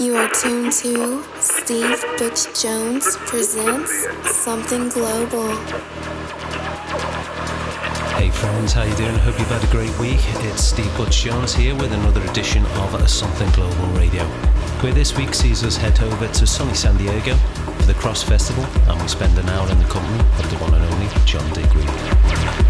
You are tuned to Steve Butch Jones presents Something Global. Hey friends, how you doing? Hope you've had a great week. It's Steve Butch Jones here with another edition of Something Global Radio. Where this week sees us head over to sunny San Diego for the CRSSD Festival and we spend an hour in the company of the one and only John Digweed.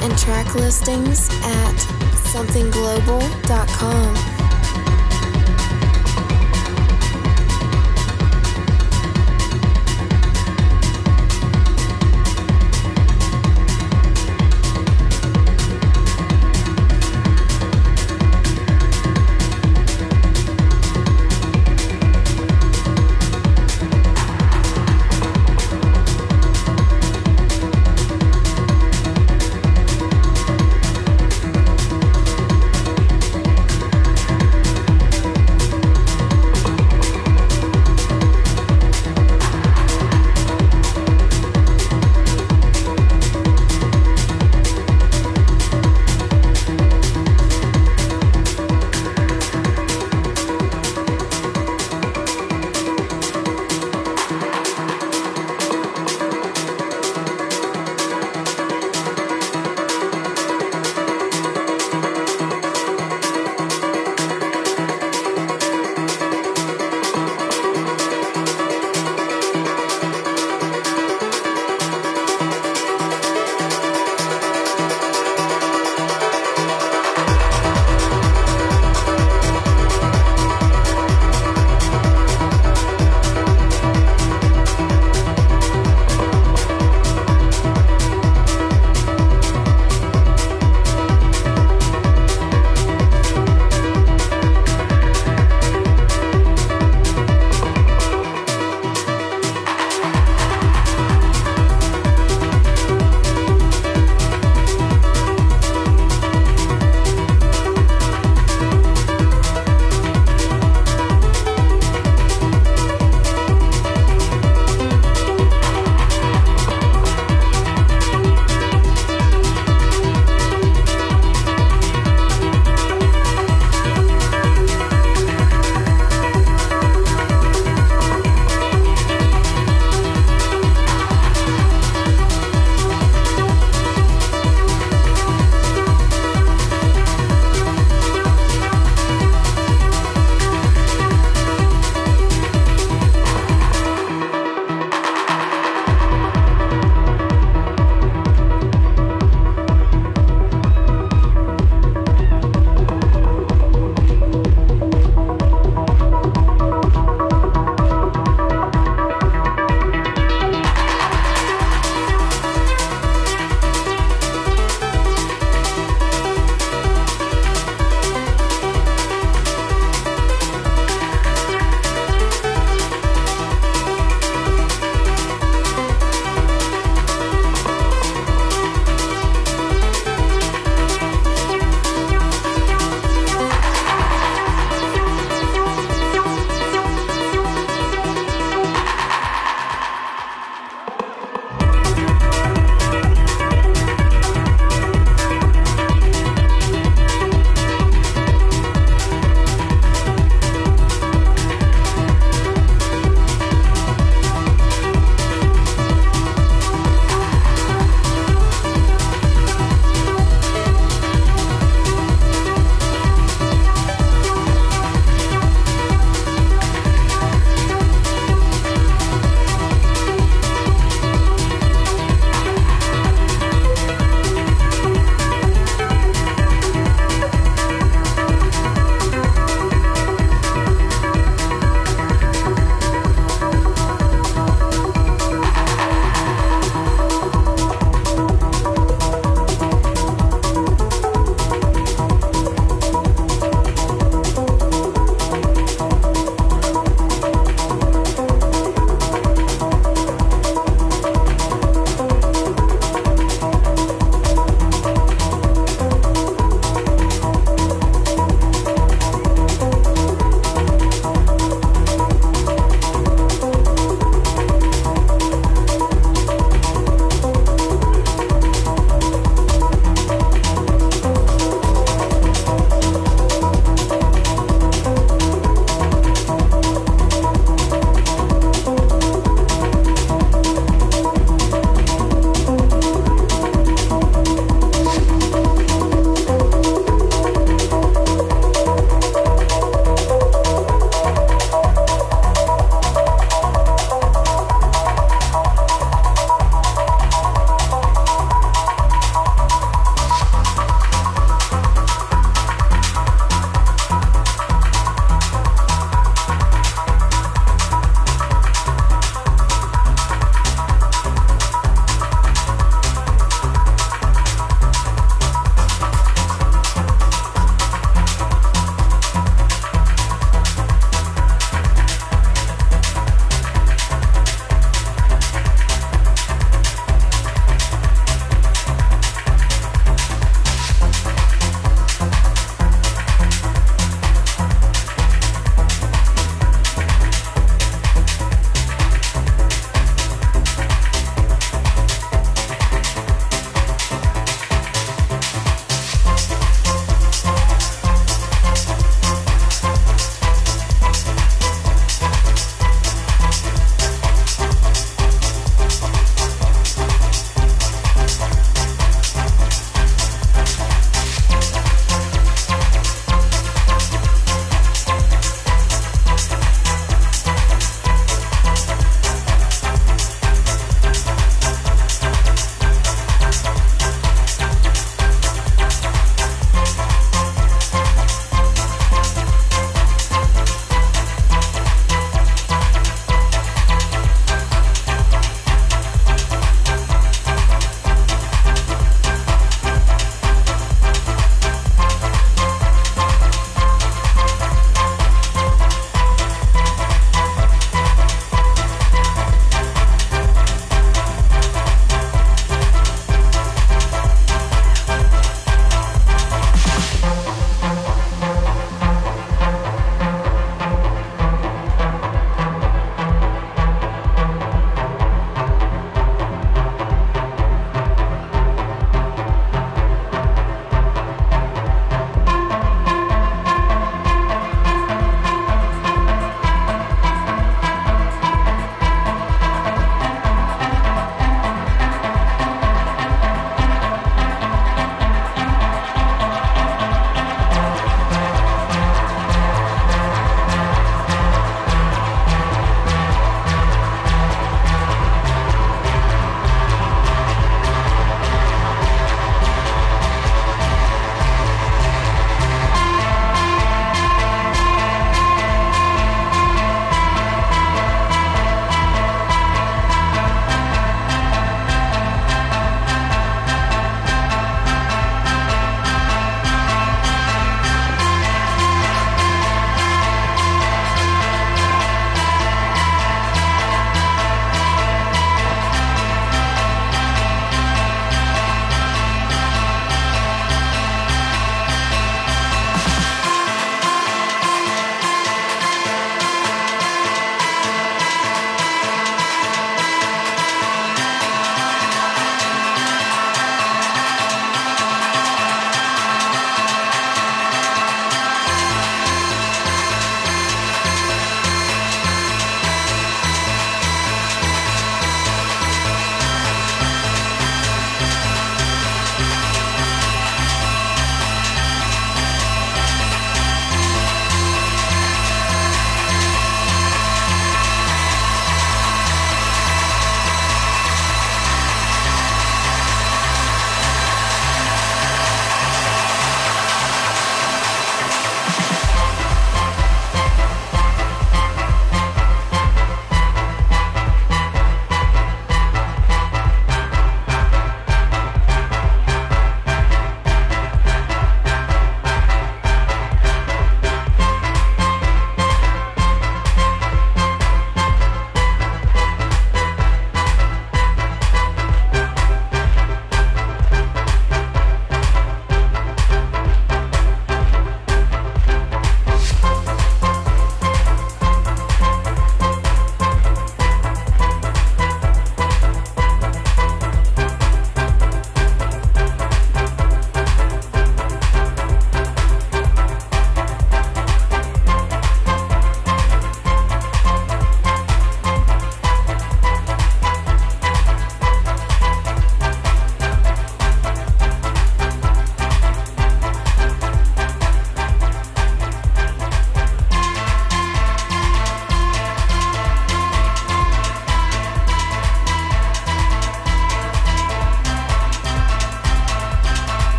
And track listings at somethingglobal.com.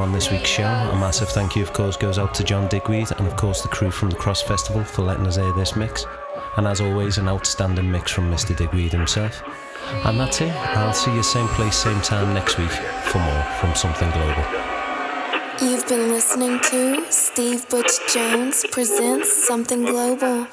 time on this week's show. A massive thank you, of course, goes out to John Digweed and, of course, the crew from the CRSSD Festival for letting us air this mix. And as always, an outstanding mix from Mr. Digweed himself. And that's it. I'll see you same place, same time next week for more from Something Global. You've been listening to Steve Butch Jones presents Something Global.